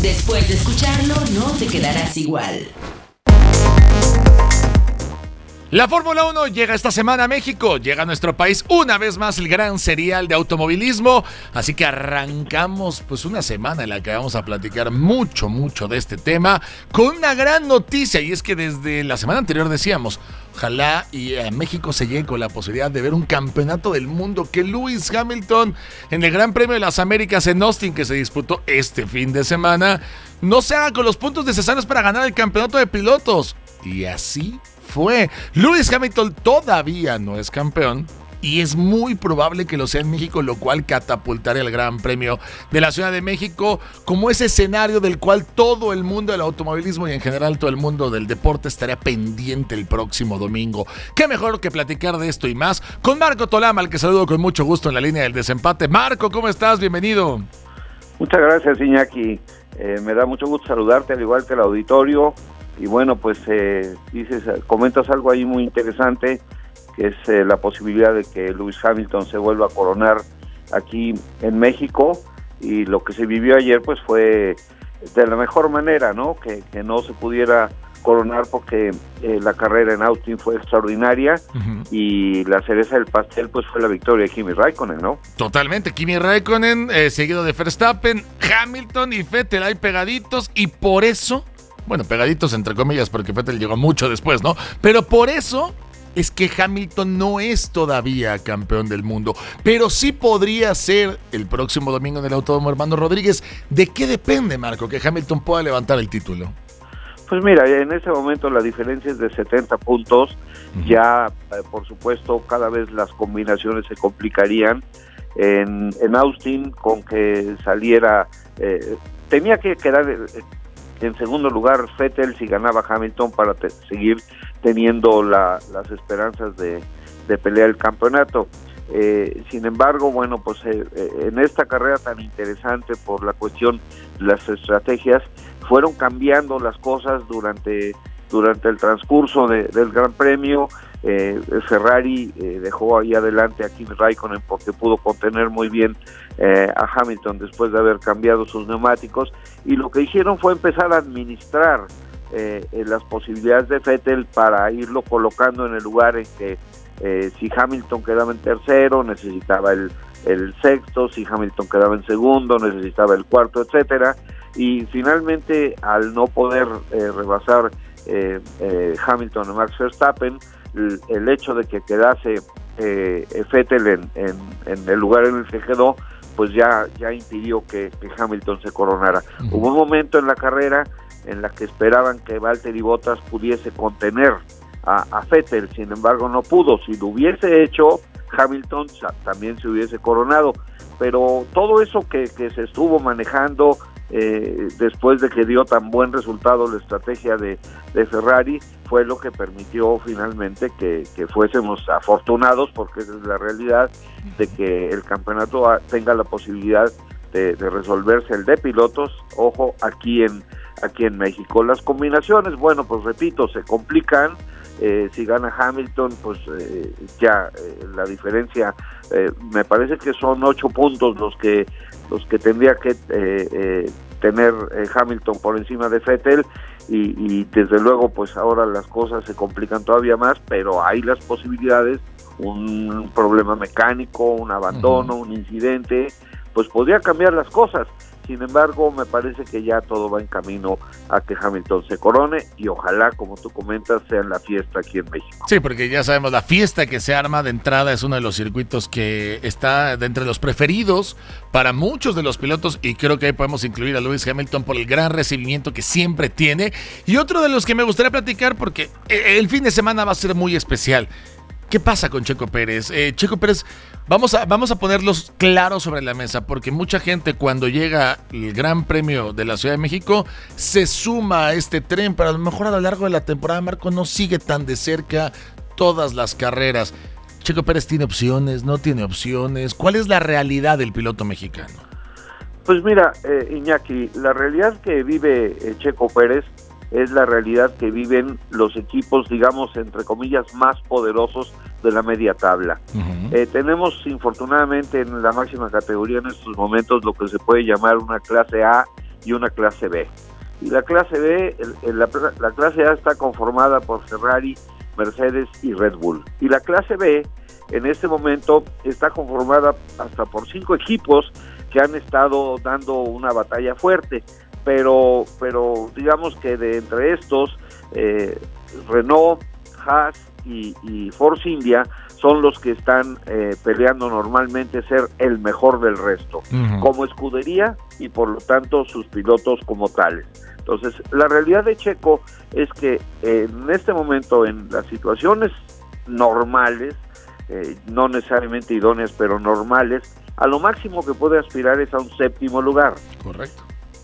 Después de escucharlo, no te quedarás igual. La Fórmula 1 llega esta semana a México, llega a nuestro país una vez más el gran serial de automovilismo, así que arrancamos pues una semana en la que vamos a platicar mucho, mucho de este tema con una gran noticia. Y es que desde la semana anterior decíamos, ojalá y a México se llegue con la posibilidad de ver un campeonato del mundo que Lewis Hamilton en el Gran Premio de las Américas en Austin que se disputó este fin de semana no se haga con los puntos necesarios para ganar el campeonato de pilotos. Y así fue. Lewis Hamilton todavía no es campeón. Y es muy probable que lo sea en México, lo cual catapultará el Gran Premio de la Ciudad de México como ese escenario del cual todo el mundo del automovilismo y en general todo el mundo del deporte estaría pendiente el próximo domingo. Qué mejor que platicar de esto y más con Marco Tolama, al que saludo con mucho gusto en la línea del desempate. Marco, ¿cómo estás? Bienvenido. Muchas gracias, Iñaki. Eh, me da mucho gusto saludarte, al igual que el auditorio y bueno, pues eh, dices, comentas algo ahí muy interesante, que es eh, la posibilidad de que Lewis Hamilton se vuelva a coronar aquí en México y lo que se vivió ayer pues fue de la mejor manera, ¿no? Que, no se pudiera coronar porque eh, la carrera en Austin fue extraordinaria y la cereza del pastel pues fue la victoria de Kimi Raikkonen, ¿no? Totalmente, Kimi Raikkonen seguido de Verstappen, Hamilton y Vettel ahí pegaditos y por eso bueno, pegaditos entre comillas, porque Vettel llegó mucho después, ¿no? Pero por eso es que Hamilton no es todavía campeón del mundo, pero sí podría ser el próximo domingo en el Autódromo Hermano Rodríguez. ¿De qué depende, Marco, que Hamilton pueda levantar el título? Pues mira, en ese momento la diferencia es de 70 puntos. Ya, eh, por supuesto, cada vez las combinaciones se complicarían. En, Austin, con que saliera, eh, tenía que quedar eh, en segundo lugar, Fettel si ganaba Hamilton para seguir teniendo las esperanzas de, pelear el campeonato. Eh, sin embargo, bueno, pues eh, eh, en esta carrera tan interesante por la cuestión de las estrategias, fueron cambiando las cosas durante, durante el transcurso del Gran Premio. Eh, Ferrari eh, dejó ahí adelante a Kimi Raikkonen porque pudo contener muy bien a Hamilton después de haber cambiado sus neumáticos y lo que hicieron fue empezar a administrar las posibilidades de Vettel para irlo colocando en el lugar en que si Hamilton quedaba en tercero necesitaba el, el sexto, si Hamilton quedaba en segundo necesitaba el cuarto, etcétera. Y finalmente al no poder rebasar Hamilton a Max Verstappen el hecho de que quedase eh, Fettel en, en, el lugar en el que quedó, pues ya, ya impidió que, Hamilton se coronara. Hubo un momento en la carrera en la que esperaban que Valtteri Bottas pudiese contener a, a Fettel, sin embargo no pudo. Si lo hubiese hecho, Hamilton también se hubiese coronado. Pero todo eso que, que se estuvo manejando, eh, después de que dio tan buen resultado la estrategia de, Ferrari, fue lo que permitió finalmente que, fuésemos afortunados, porque es la realidad, de que el campeonato tenga la posibilidad de, resolverse el de pilotos, ojo, aquí en, aquí en México. Las combinaciones, bueno, pues repito, se complican, eh, si gana Hamilton, pues eh, ya la diferencia, me parece que son ocho puntos los que los que tendría que eh, eh, tener eh, Hamilton por encima de Vettel y, desde luego pues ahora las cosas se complican todavía más, pero hay las posibilidades, un problema mecánico, un abandono, un incidente, pues podría cambiar las cosas. Sin embargo, me parece que ya todo va en camino a que Hamilton se corone y ojalá, como tú comentas, sea la fiesta aquí en México. Sí, porque ya sabemos, la fiesta que se arma de entrada es uno de los circuitos que está de entre los preferidos para muchos de los pilotos y creo que ahí podemos incluir a Lewis Hamilton por el gran recibimiento que siempre tiene. Y otro de los que me gustaría platicar porque el fin de semana va a ser muy especial. ¿Qué pasa con Checo Pérez? Eh, Checo Pérez, vamos a, vamos a ponerlos claros sobre la mesa, porque mucha gente cuando llega el Gran Premio de la Ciudad de México se suma a este tren, pero a lo mejor a lo largo de la temporada Marco no sigue tan de cerca todas las carreras. Checo Pérez tiene opciones, no tiene opciones. ¿Cuál es la realidad del piloto mexicano? Pues mira, eh, Iñaki, la realidad que vive eh, Checo Pérez es la realidad que viven los equipos, digamos, entre comillas, más poderosos de la media tabla. Eh, tenemos, infortunadamente, en la máxima categoría en estos momentos lo que se puede llamar una clase A y una clase B. Y la clase B, la, la clase A está conformada por Ferrari, Mercedes y Red Bull. Y la clase B en este momento está conformada hasta por cinco equipos que han estado dando una batalla fuerte, pero, pero digamos que de entre estos, eh, Renault, Haas y, Force India son los que están eh, peleando normalmente ser el mejor del resto, como escudería y por lo tanto sus pilotos como tales. Entonces, la realidad de Checo es que en este momento, en las situaciones normales, eh, no necesariamente idóneas, pero normales, a lo máximo que puede aspirar es a un séptimo lugar. Correcto.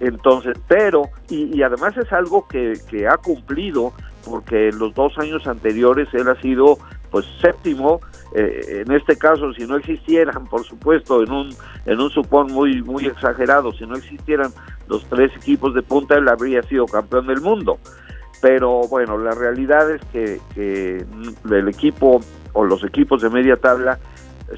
Entonces, pero, y, además es algo que, que, ha cumplido, porque los dos años anteriores él ha sido, pues, séptimo, eh, en este caso, si no existieran, por supuesto, en un, en un supón muy, muy exagerado, si no existieran los tres equipos de punta, él habría sido campeón del mundo. Pero bueno, la realidad es que, que el equipo o los equipos de media tabla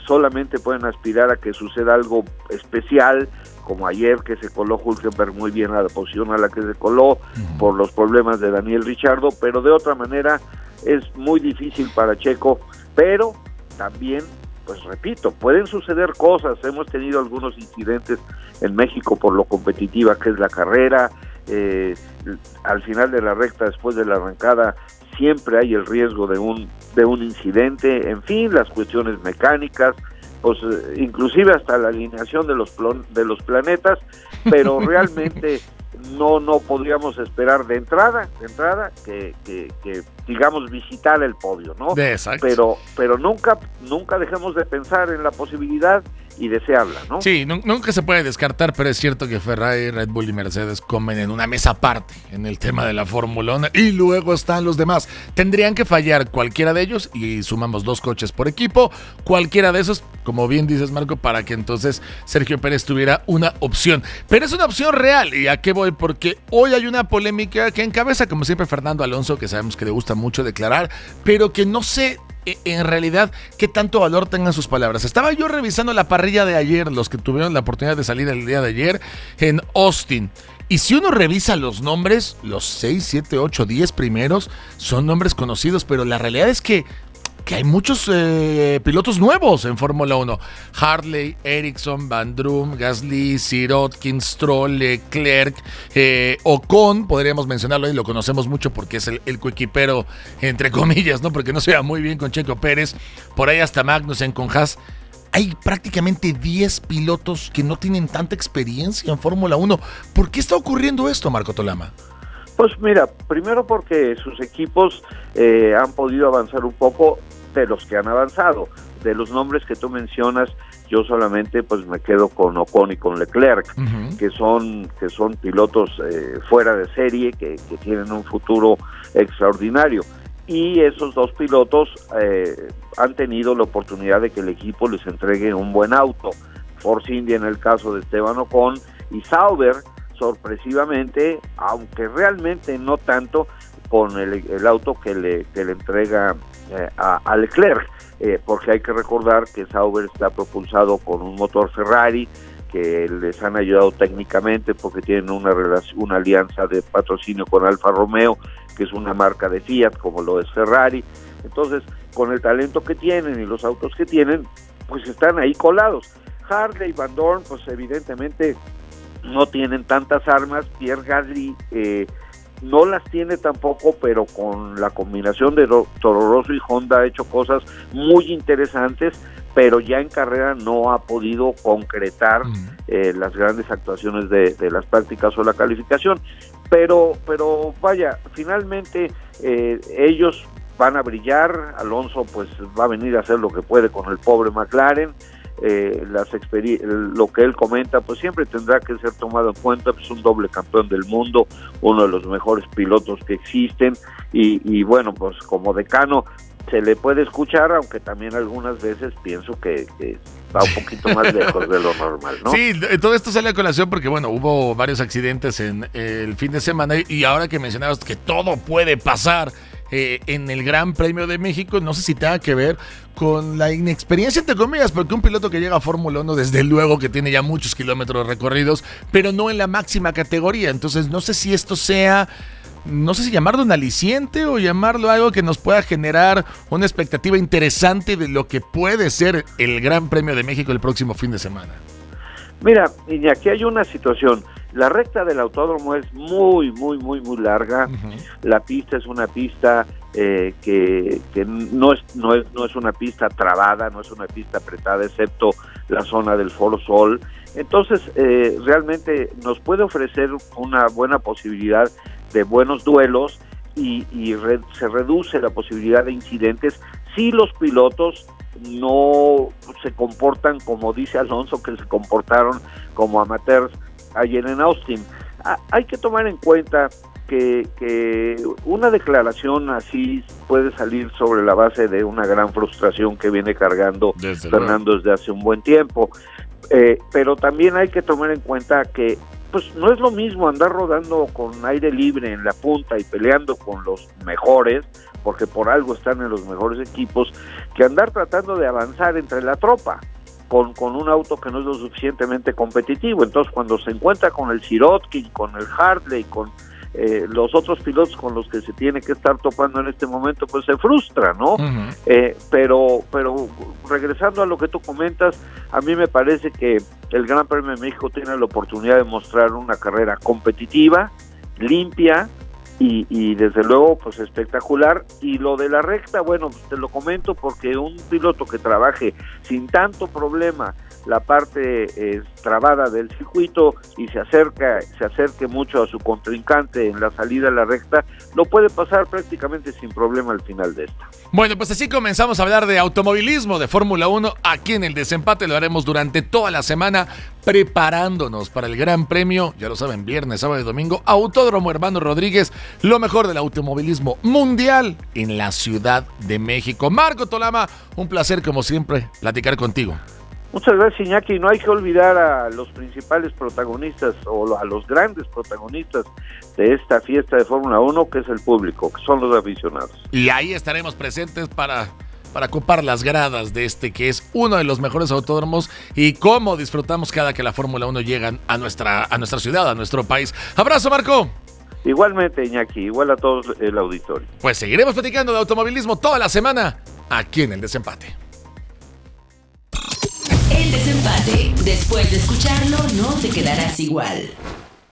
solamente pueden aspirar a que suceda algo especial, como ayer que se coló Hulkenberg muy bien a la posición a la que se coló por los problemas de Daniel Richardo, pero de otra manera es muy difícil para Checo, pero también, pues repito, pueden suceder cosas, hemos tenido algunos incidentes en México por lo competitiva que es la carrera, eh, al final de la recta después de la arrancada siempre hay el riesgo de un de un incidente, en fin, las cuestiones mecánicas, pues inclusive hasta la alineación de los de los planetas, pero realmente no no podríamos esperar de entrada, de entrada que, que, que digamos visitar el podio, ¿no? Pero pero nunca nunca dejemos de pensar en la posibilidad y desearla, ¿no? Sí, nunca se puede descartar, pero es cierto que Ferrari, Red Bull y Mercedes comen en una mesa aparte en el tema de la Fórmula 1 y luego están los demás. Tendrían que fallar cualquiera de ellos y sumamos dos coches por equipo, cualquiera de esos, como bien dices Marco, para que entonces Sergio Pérez tuviera una opción. Pero es una opción real y a qué voy porque hoy hay una polémica que encabeza como siempre Fernando Alonso, que sabemos que le gusta mucho declarar, pero que no sé en realidad qué tanto valor tengan sus palabras. Estaba yo revisando la parrilla de ayer, los que tuvieron la oportunidad de salir el día de ayer en Austin. Y si uno revisa los nombres, los 6, 7, 8, 10 primeros son nombres conocidos, pero la realidad es que que hay muchos eh, pilotos nuevos en Fórmula 1. Harley, Ericsson, Van Drum, Gasly, Sirotkin, Stroll, Leclerc, eh, Ocon, podríamos mencionarlo y lo conocemos mucho porque es el, el entre comillas, ¿no? Porque no se va muy bien con Checo Pérez. Por ahí hasta Magnussen con Haas. Hay prácticamente 10 pilotos que no tienen tanta experiencia en Fórmula 1. ¿Por qué está ocurriendo esto, Marco Tolama? Pues mira, primero porque sus equipos eh, han podido avanzar un poco de los que han avanzado. De los nombres que tú mencionas, yo solamente pues me quedo con Ocon y con Leclerc, que son que son pilotos eh, fuera de serie, que, tienen un futuro extraordinario. Y esos dos pilotos eh, han tenido la oportunidad de que el equipo les entregue un buen auto. Force India en el caso de Esteban Ocon y Sauber sorpresivamente, aunque realmente no tanto, con el, auto que le, que le entrega eh, a, Leclerc, eh, porque hay que recordar que Sauber está propulsado con un motor Ferrari, que les han ayudado técnicamente porque tienen una una alianza de patrocinio con Alfa Romeo, que es una marca de Fiat como lo es Ferrari. Entonces, con el talento que tienen y los autos que tienen, pues están ahí colados. Harley y Van Dorn, pues evidentemente no tienen tantas armas. Pierre Gasly eh, no las tiene tampoco, pero con la combinación de Toro Rosso y Honda ha hecho cosas muy interesantes, pero ya en carrera no ha podido concretar eh, las grandes actuaciones de, las prácticas o la calificación. Pero, pero vaya, finalmente eh, ellos van a brillar, Alonso pues va a venir a hacer lo que puede con el pobre McLaren, eh, las lo que él comenta, pues siempre tendrá que ser tomado en cuenta, pues un doble campeón del mundo, uno de los mejores pilotos que existen y, bueno, pues como decano se le puede escuchar, aunque también algunas veces pienso que, va un poquito más lejos de lo normal, ¿no? Sí, todo esto sale a colación porque, bueno, hubo varios accidentes en el fin de semana y ahora que mencionabas que todo puede pasar eh, en el Gran Premio de México. No sé si tenga que ver con la inexperiencia, entre comillas, porque un piloto que llega a Fórmula 1, desde luego que tiene ya muchos kilómetros recorridos, pero no en la máxima categoría. Entonces, no sé si esto sea no sé si llamarlo un aliciente o llamarlo algo que nos pueda generar una expectativa interesante de lo que puede ser el Gran Premio de México el próximo fin de semana. Mira, y aquí hay una situación. La recta del autódromo es muy, muy, muy, muy larga. La pista es una pista eh, que, no, es, no, es, no es una pista trabada, no es una pista apretada, excepto la zona del Foro Sol. Entonces, eh, realmente nos puede ofrecer una buena posibilidad de buenos duelos y, se reduce la posibilidad de incidentes si los pilotos no se comportan como dice Alonso que se comportaron como amateurs ayer en Austin. Ah, hay que tomar en cuenta que, que, una declaración así puede salir sobre la base de una gran frustración que viene cargando Fernando desde hace un buen tiempo. Eh, pero también hay que tomar en cuenta que pues no es lo mismo andar rodando con aire libre en la punta y peleando con los mejores, porque por algo están en los mejores equipos, que andar tratando de avanzar entre la tropa. Con, con un auto que no es lo suficientemente competitivo. Entonces, cuando se encuentra con el Sirotkin, con el Hartley, con eh, los otros pilotos con los que se tiene que estar topando en este momento, pues se frustra, ¿no? Eh, pero, pero regresando a lo que tú comentas, a mí me parece que el Gran Premio de México tiene la oportunidad de mostrar una carrera competitiva, limpia, y, y, desde luego pues espectacular. Y lo de la recta bueno te lo comento porque un piloto que trabaje sin tanto problema la parte eh, trabada del circuito y se acerca, se acerque mucho a su contrincante en la salida a la recta, lo puede pasar prácticamente sin problema al final de esta. Bueno, pues así comenzamos a hablar de automovilismo, de Fórmula 1, aquí en el desempate lo haremos durante toda la semana, preparándonos para el Gran Premio, ya lo saben, viernes, sábado y domingo, Autódromo Hermano Rodríguez, lo mejor del automovilismo mundial en la Ciudad de México. Marco Tolama, un placer como siempre platicar contigo. Muchas gracias, Iñaki. No hay que olvidar a los principales protagonistas o a los grandes protagonistas de esta fiesta de Fórmula 1, que es el público, que son los aficionados. Y ahí estaremos presentes para, para ocupar las gradas de este, que es uno de los mejores autódromos y cómo disfrutamos cada que la Fórmula 1 llega a nuestra, a nuestra ciudad, a nuestro país. Abrazo, Marco. Igualmente, Iñaki, igual a todos el auditorio. Pues seguiremos platicando de automovilismo toda la semana aquí en el Desempate. Desempate. Después de escucharlo, no te quedarás igual.